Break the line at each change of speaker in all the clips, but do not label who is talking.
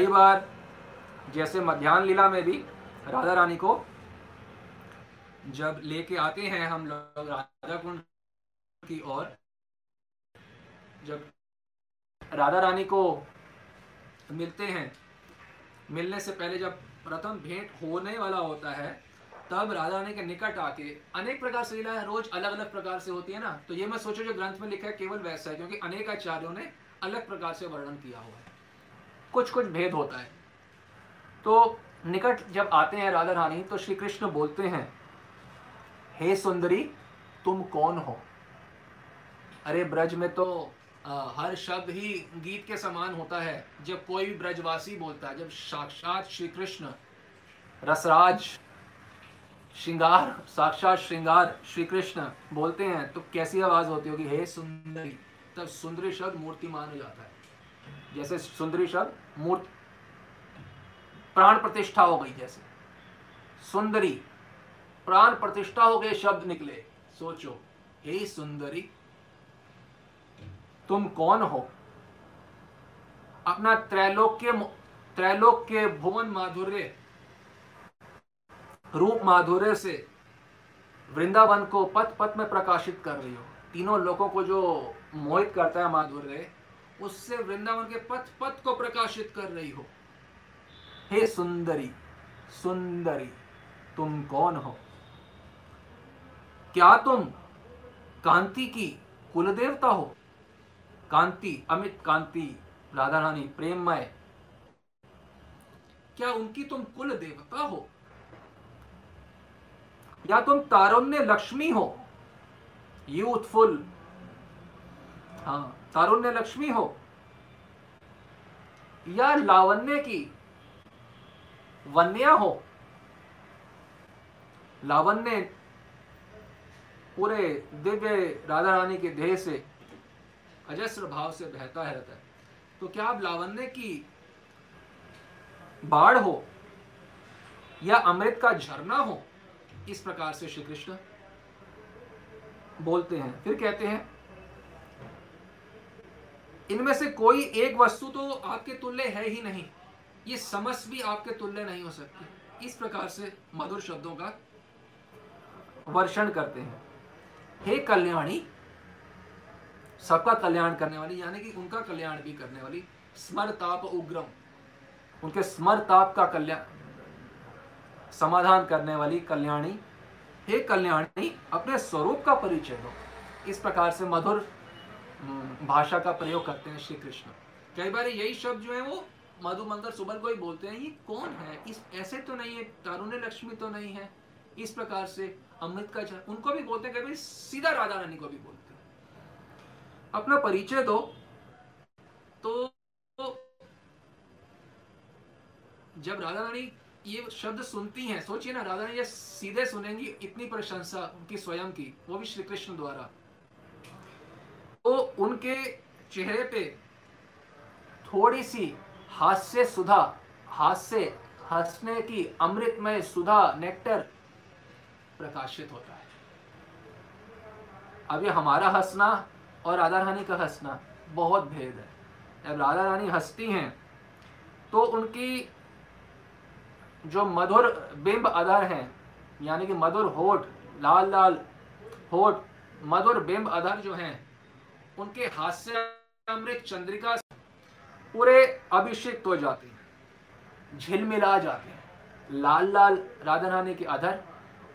कई बार जैसे मध्यान्ह लीला में भी राधा रानी को जब लेके आते हैं हम लोग राधा कुंड की ओर, जब राधा रानी को मिलते हैं, मिलने से पहले जब प्रथम भेंट होने वाला होता है, तब राधा रानी के निकट आके, अनेक प्रकार से लीला रोज अलग अलग प्रकार से होती है ना? तो ये मैं सोचो जो ग्रंथ में लिखा है, केवल वैसा है, क्योंकि अनेक आचार्यों ने अलग प्रकार से वर्णन किया हुआ है। कुछ कुछ भेद होता है। तो निकट जब आते हैं राधा रानी तो श्री कृष्ण बोलते हैं हे सुंदरी तुम कौन हो? अरे ब्रज में तो आ, हर शब्द ही गीत के समान होता है। जब कोई भी ब्रजवासी बोलता है जब साक्षात श्री कृष्ण रसराज श्रृंगार साक्षात श्रृंगार श्री कृष्ण बोलते हैं तो कैसी आवाज़ होती होगी हे सुंदरी? तब सुंदरी शब्द मूर्तिमान हो जाता है। जैसे सुंदरी शब्द मूर्त, प्राण प्रतिष्ठा हो गई जैसे। सुंदरी, प्राण प्रतिष्ठा हो गए, शब्द निकले। सोचो, हे सुंदरी, तुम कौन हो? अपना त्रैलोक्य त्रैलोक्य भुवन माधुर्य, रूप माधुर्य से वृंदावन को पथ पथ में प्रकाशित कर रही हो। तीनों लोगों को जो मोहित करता है माधुर्य उससे वृंदावन के पथ पथ को प्रकाशित कर रही हो। हे सुंदरी सुंदरी, तुम कौन हो? क्या तुम कांति की कुल देवता हो? कांति, अमित कांति राधा रानी प्रेममय। क्या उनकी तुम कुल देवता हो? या तुम तारुण्य लक्ष्मी हो? यूथफुल हाँ तारुण्य लक्ष्मी हो या लावण्य की वन्या हो। लावण्य पूरे दिव्य राधा रानी के देह से अजस्र भाव से बहता है रहता है। तो क्या आप लावण्य की बाढ़ हो या अमृत का झरना हो, इस प्रकार से श्री कृष्ण बोलते हैं, फिर कहते हैं इनमें से कोई एक वस्तु तो आपके तुल्य है ही नहीं। ये समस्त भी आपके तुल्य नहीं हो सकती। इस प्रकार से मधुर शब्दों का वर्षण करते हैं। हे कल्याणी, सबका कल्याण करने वाली, यानी कि उनका कल्याण भी करने वाली स्मर ताप उग्रम, उनके स्मर ताप का कल्याण, समाधान करने वाली कल्याणी। हे कल्याणी, अपने स्वरूप का परिचय दो। इस प्रकार से मधुर भाषा का प्रयोग करते हैं श्री कृष्ण। कई बार यही शब्द जो है वो मधु मंगल सुबल को ही बोलते हैं, ये कौन है? इस, ऐसे तो नहीं है, तारुण्य लक्ष्मी तो नहीं है। इस प्रकार से अमृत का जल उनको भी बोलते हैं, कभी सीधा राधा रानी को भी बोलते हैं। अपना परिचय दो। तो जब राधा रानी ये शब्द सुनती हैं, सोचिए ना, राधा रानी ये सीधे सुनेंगी, इतनी प्रशंसा उनकी, स्वयं की, वो भी श्री कृष्ण द्वारा। तो उनके चेहरे पे थोड़ी सी हास्य सुधा, हास्य, हंसने की अमृतमय सुधा नेक्टर प्रकाशित होता है। अब ये हमारा हंसना और राधा रानी का हंसना बहुत भेद है। जब राधा रानी हंसती हैं तो उनकी जो मधुर बिंब अधर हैं, यानी कि मधुर होठ लाल लाल होठ, मधुर बिंब अधर जो हैं उनके हास्य अमृत चंद्रिका पूरे अभिषेक हो जाते हैं, झिलमिला जाते हैं। लाल लाल राधा रानी के अधर,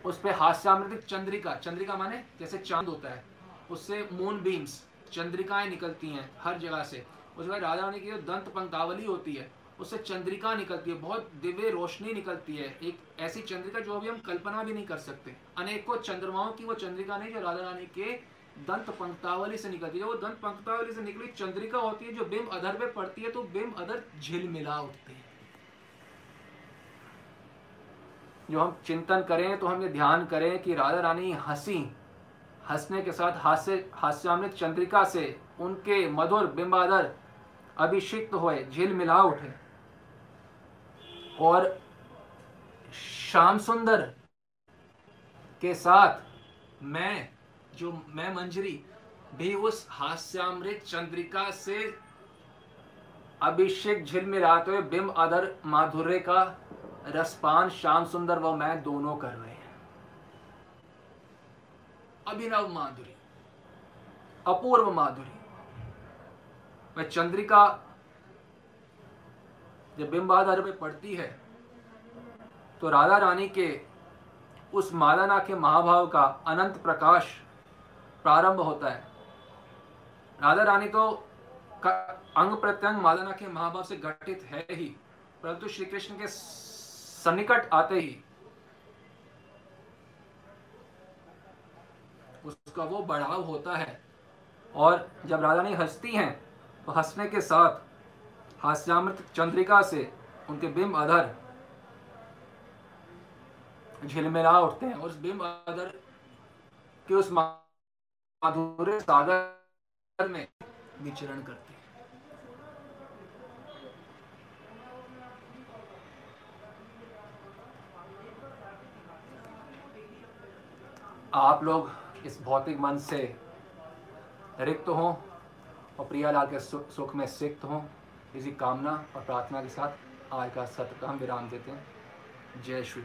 उस पर हास्यामृत चंद्रिका चंद्रिका माने जैसे चाँद होता है, उससे मून बीम्स चंद्रिकाएँ निकलती हैं हर जगह से। उसके बाद राधा रानी की जो दंत पंक्तावली होती है, उससे चंद्रिका निकलती है, बहुत दिव्य रोशनी निकलती है। एक ऐसी चंद्रिका जो अभी हम कल्पना भी नहीं कर सकते। अनेकों चंद्रमाओं की वो चंद्रिका नहीं, जो राधा रानी के दंत पंक्तावली से निकलती है। वो दंत पंक्तावली से निकली, चंद्रिका होती है, जो बिंब अधर पे पड़ती है तो बिंब अधर झिलमिला उठते हैं। जो हम चिंतन करें तो हम ये ध्यान करें कि राधा रानी हँसी, हंसने के साथ हास्य, हास्यामृत चंद्रिका से उनके मधुर बिंबाधर अभिषिक्त हुए, झिल मिला उठे। और श्याम सुंदर के साथ मैं जो मैं मंजरी भी उस हास्यामृत चंद्रिका से अभिषेक झिलमिलाते हुए बिंब अदर माधुर्य का रसपान, श्याम सुंदर व मैं दोनों कर रहे हैं। अभिनव माधुरी, अपूर्व माधुरी। वह चंद्रिका जब बिंबाधर में पड़ती है तो राधा रानी के उस मालाना के महाभाव का अनंत प्रकाश प्रारंभ होता है। राधा रानी तो अंग प्रत्यंग मालाना के महाभाव से गठित है ही, परंतु श्री कृष्ण के सन्निकट आते ही उसका वो बढ़ाव होता है। और जब राधा रानी हंसती हैं तो हंसने के साथ हास्यामृत चंद्रिका से उनके बिंब अधर झिलमिला उठते हैं और उस बिंब अदर के उस माधुर्य सागर में विचरण करते हैं। आप लोग इस भौतिक मन से रिक्त हों और प्रियालाल के सुख में सिक्त हों। इसी कामना और प्रार्थना के साथ आज का सत्र हम विराम देते हैं। जय श्री